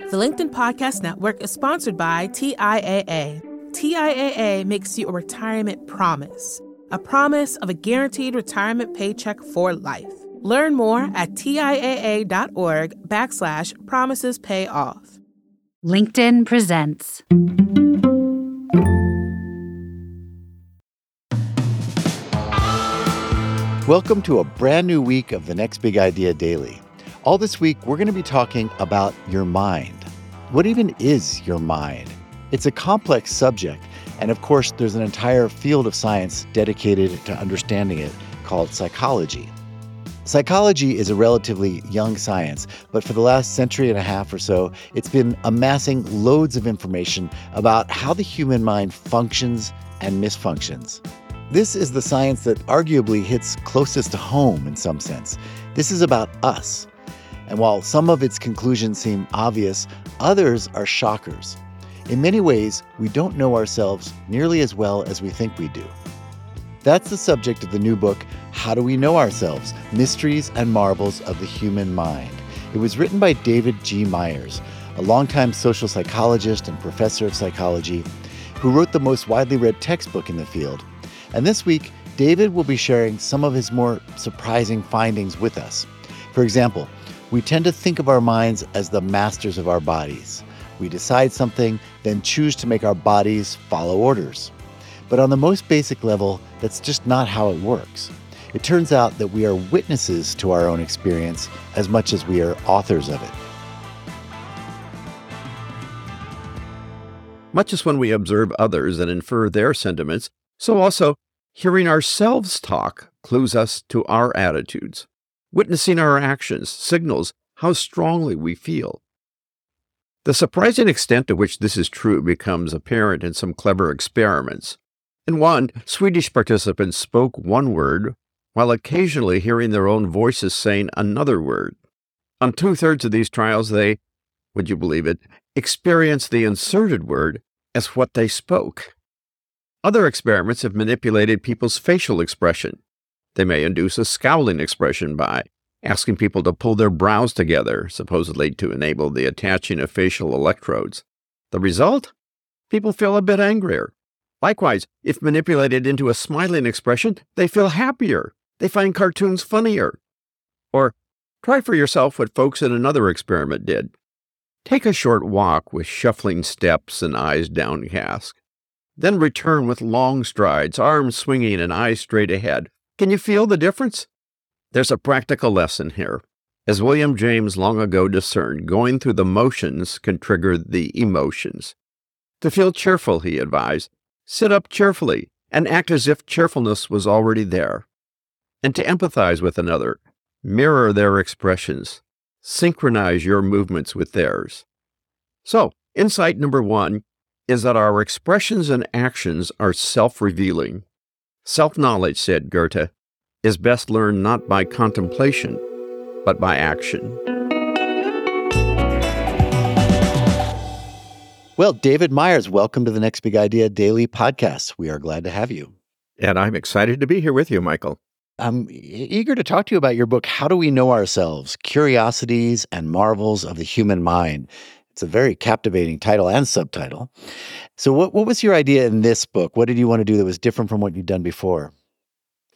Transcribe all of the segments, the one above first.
The LinkedIn Podcast Network is sponsored by TIAA. TIAA makes you a retirement promise, a promise of a guaranteed retirement paycheck for life. Learn more at TIAA.org backslash promises pay off. LinkedIn presents. Welcome to a brand new week of the Next Big Idea Daily. All this week, we're going to be talking about your mind. What even is your mind? It's a complex subject, and of course, there's an entire field of science dedicated to understanding it called psychology. Psychology is a relatively young science, but for the last century and a half or so, it's been amassing loads of information about how the human mind functions and misfunctions. This is the science that arguably hits closest to home in some sense. This is about us. And while some of its conclusions seem obvious, others are shockers. In many ways, we don't know ourselves nearly as well as we think we do. That's the subject of the new book, How Do We Know Ourselves? Mysteries and Marvels of the Human Mind. It was written by David G. Myers, a longtime social psychologist and professor of psychology, who wrote the most widely read textbook in the field and this week, David will be sharing some of his more surprising findings with us. For example, we tend to think of our minds as the masters of our bodies. We decide something, then choose to make our bodies follow orders. But on the most basic level, that's just not how it works. It turns out that we are witnesses to our own experience as much as we are authors of it. Much as when we observe others and infer their sentiments, so also Hearing ourselves talk clues us to our attitudes. Witnessing our actions signals how strongly we feel. The surprising extent to which this is true becomes apparent in some clever experiments. In one, Swedish participants spoke one word while occasionally hearing their own voices saying another word. On two thirds of these trials, they, would you believe it, experienced the inserted word as what they spoke. Other experiments have manipulated people's facial expression. They may induce a scowling expression by asking people to pull their brows together, supposedly to enable the attaching of facial electrodes. The result? People feel a bit angrier. Likewise, if manipulated into a smiling expression, they feel happier. They find cartoons funnier. Or try for yourself what folks in another experiment did. Take a short walk with shuffling steps and eyes downcast. Then return with long strides, arms swinging and eyes straight ahead. Can you feel the difference? There's a practical lesson here. As William James long ago discerned, going through the motions can trigger the emotions. To feel cheerful, he advised, sit up cheerfully and act as if cheerfulness was already there. And to empathize with another, mirror their expressions, synchronize your movements with theirs. So, insight number one is that our expressions and actions are self revealing. Self knowledge, said Goethe, is best learned not by contemplation, but by action. Well, David Myers, welcome to the Next Big Idea Daily Podcast. We are glad to have you. And I'm excited to be here with you, Michael. I'm eager to talk to you about your book, How Do We Know Ourselves? Curiosities and Marvels of the Human Mind. It's a very captivating title and subtitle. So, what, what was your idea in this book? What did you want to do that was different from what you'd done before?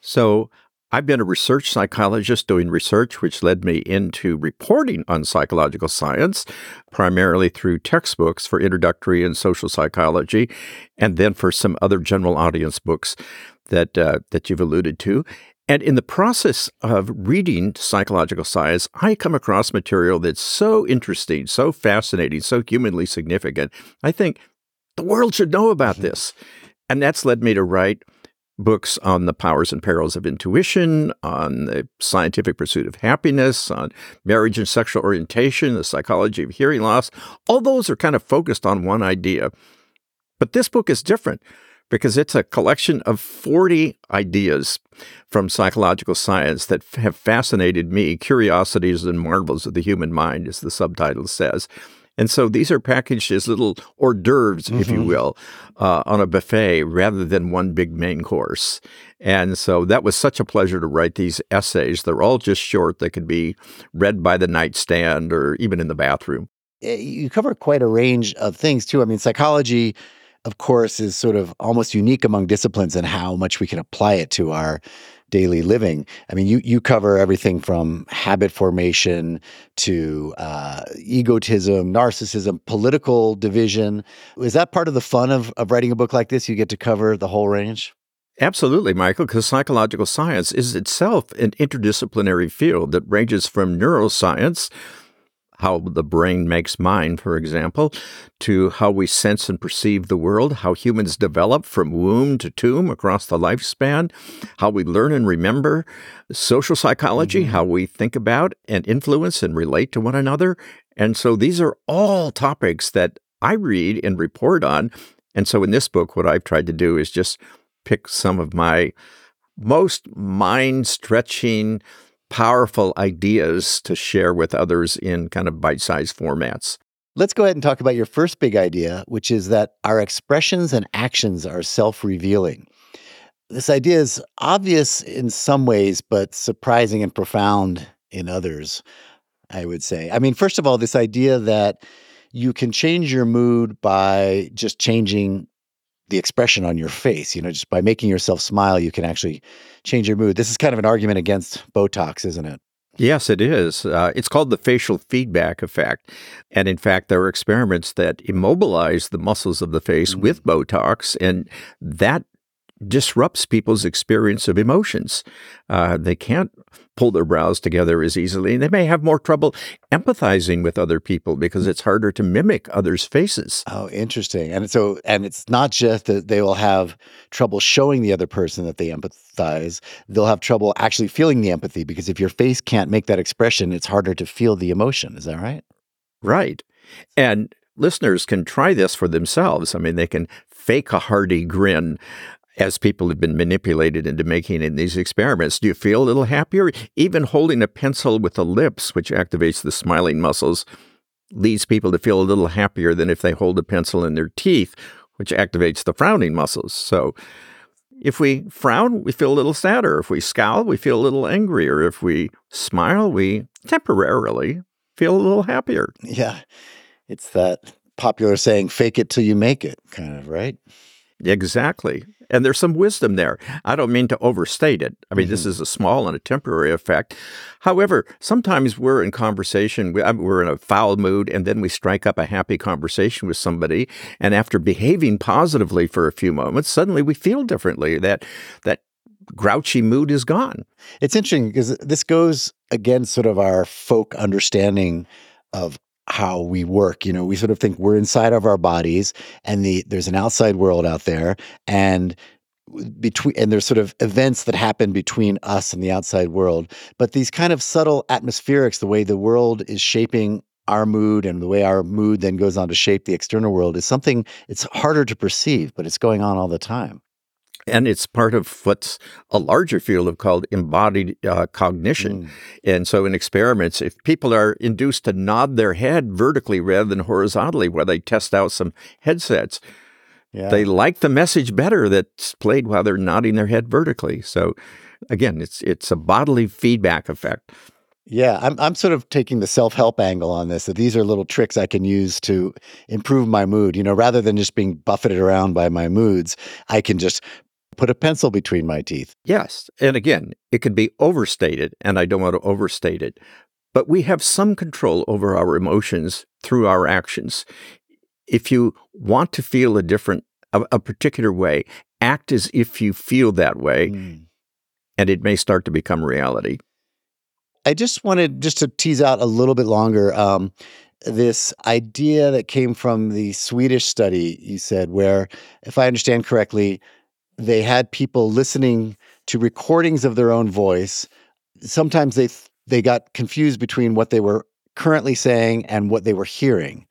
So, I've been a research psychologist doing research, which led me into reporting on psychological science, primarily through textbooks for introductory and social psychology, and then for some other general audience books that uh, that you've alluded to. And in the process of reading psychological science, I come across material that's so interesting, so fascinating, so humanly significant. I think the world should know about mm-hmm. this. And that's led me to write books on the powers and perils of intuition, on the scientific pursuit of happiness, on marriage and sexual orientation, the psychology of hearing loss. All those are kind of focused on one idea. But this book is different because it's a collection of 40 ideas from psychological science that have fascinated me. Curiosities and marvels of the human mind, as the subtitle says. And so these are packaged as little hors d'oeuvres, mm-hmm. if you mm-hmm. will, uh, on a buffet rather than one big main course. And so that was such a pleasure to write these essays. They're all just short. They could be read by the nightstand or even in the bathroom. eh, you cover quite a range of things too. I mean, psychology, of course, is sort of almost unique among disciplines and how much we can apply it to our daily living. I mean, you you cover everything from habit formation to uh, egotism, narcissism, political division. Is that part of the fun of of writing a book like this? You get to cover the whole range. Absolutely, Michael, because psychological science is itself an interdisciplinary field that ranges from neuroscience how the brain makes mind, for example, to how we sense and perceive the world, how humans develop from womb to tomb across the lifespan, how we learn and remember, social psychology, mm-hmm. how we think about and influence and relate to one another. And so these are all topics that I read and report on. And so in this book, what I've tried to do is just pick some of my most mind stretching, powerful ideas to share with others in kind of bite sized formats. Let's go ahead and talk about your first big idea, which is that our expressions and actions are self revealing. This idea is obvious in some ways, but surprising and profound in others, I would say. I mean, first of all, this idea that you can change your mood by just changing the expression on your face. You know, just by making yourself smile, you can actually change your mood. This is kind of an argument against Botox, isn't it? Yes, it is. Uh, it's called the facial feedback effect. And in fact, there are experiments that immobilize the muscles of the face mm-hmm. with Botox, and that disrupts people's experience of emotions. Uh, they can't pull their brows together as easily. They may have more trouble empathizing with other people because it's harder to mimic others' faces. Oh, interesting. And so, and it's not just that they will have trouble showing the other person that they empathize, they'll have trouble actually feeling the empathy because if your face can't make that expression, it's harder to feel the emotion. Is that right? Right. And listeners can try this for themselves. I mean, they can fake a hearty grin as people have been manipulated into making in these experiments. Do you feel a little happier? Even holding a pencil with the lips, which activates the smiling muscles, leads people to feel a little happier than if they hold a pencil in their teeth, which activates the frowning muscles. So if we frown, we feel a little sadder. If we scowl, we feel a little angrier. If we smile, we temporarily feel a little happier. Yeah. It's that popular saying, fake it till you make it, kind of, right? Exactly. And there's some wisdom there. I don't mean to overstate it. I mean, mm-hmm. this is a small and a temporary effect. However, sometimes we're in conversation, we're in a foul mood, and then we strike up a happy conversation with somebody. And after behaving positively for a few moments, suddenly we feel differently. That, that grouchy mood is gone. It's interesting because this goes against sort of our folk understanding of how we work. You know, we sort of think we're inside of our bodies and the there's an outside world out there and between and there's sort of events that happen between us and the outside world. But these kind of subtle atmospherics, the way the world is shaping our mood and the way our mood then goes on to shape the external world is something it's harder to perceive, but it's going on all the time. And it's part of what's a larger field of called embodied uh, cognition. Mm. And so in experiments, if people are induced to nod their head vertically rather than horizontally, where they test out some headsets, yeah. they like the message better that's played while they're nodding their head vertically. So again, it's it's a bodily feedback effect. Yeah, I'm I'm sort of taking the self-help angle on this. That these are little tricks I can use to improve my mood. You know, rather than just being buffeted around by my moods, I can just put a pencil between my teeth. Yes. And again, it can be overstated, and I don't want to overstate it, but we have some control over our emotions through our actions. If you want to feel a different, a, a particular way, act as if you feel that way, mm. and it may start to become reality. I just wanted just to tease out a little bit longer. Um, this idea that came from the Swedish study you said, where, if I understand correctly, they had people listening to recordings of their own voice. Sometimes they they got confused between what they were currently saying and what they were hearing.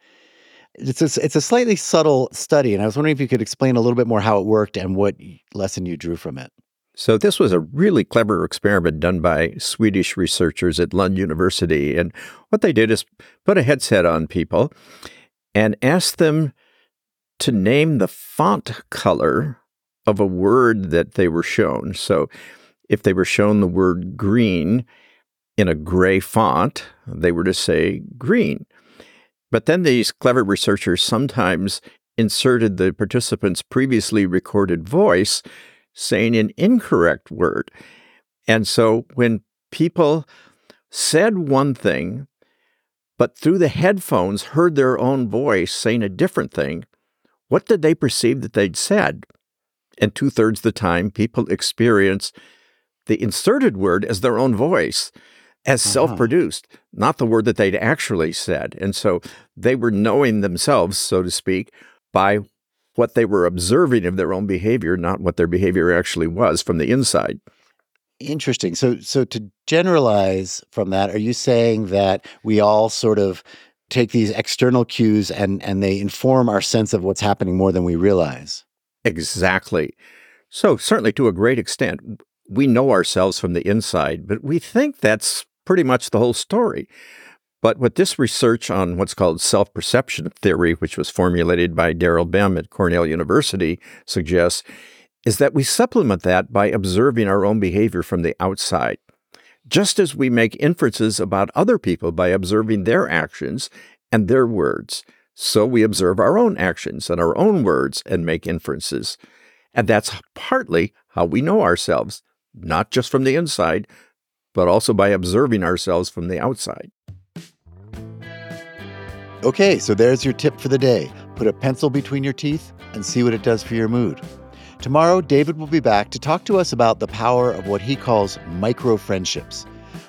It's a, it's a slightly subtle study, and I was wondering if you could explain a little bit more how it worked and what lesson you drew from it. So, this was a really clever experiment done by Swedish researchers at Lund University. And what they did is put a headset on people and asked them to name the font color of a word that they were shown. So if they were shown the word green in a gray font, they were to say green. But then these clever researchers sometimes inserted the participant's previously recorded voice saying an incorrect word. And so when people said one thing, but through the headphones heard their own voice saying a different thing, what did they perceive that they'd said? And two thirds of the time, people experience the inserted word as their own voice, as uh-huh. self produced, not the word that they'd actually said. And so they were knowing themselves, so to speak, by what they were observing of their own behavior, not what their behavior actually was from the inside. Interesting. So so to generalize from that, are you saying that we all sort of take these external cues and and they inform our sense of what's happening more than we realize? Exactly. So certainly to a great extent, we know ourselves from the inside, but we think that's pretty much the whole story. But what this research on what's called self perception theory, which was formulated by Daryl Bem at Cornell University, suggests is that we supplement that by observing our own behavior from the outside. Just as we make inferences about other people by observing their actions and their words, so we observe our own actions and our own words and make inferences. And that's partly how we know ourselves, not just from the inside, but also by observing ourselves from the outside. Okay, so there's your tip for the day. Put a pencil between your teeth and see what it does for your mood. Tomorrow, David will be back to talk to us about the power of what he calls micro friendships.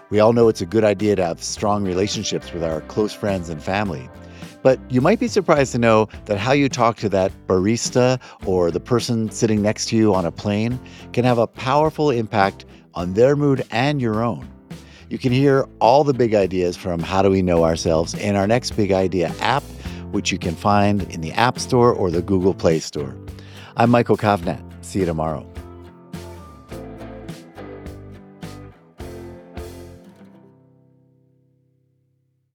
We all know it's a good idea to have strong relationships with our close friends and family. But you might be surprised to know that how you talk to that barista or the person sitting next to you on a plane can have a powerful impact on their mood and your own. You can hear all the big ideas from How Do We Know Ourselves in our next Big Idea app, which you can find in the App Store or the Google Play Store. I'm Michael Kovnat. See you tomorrow.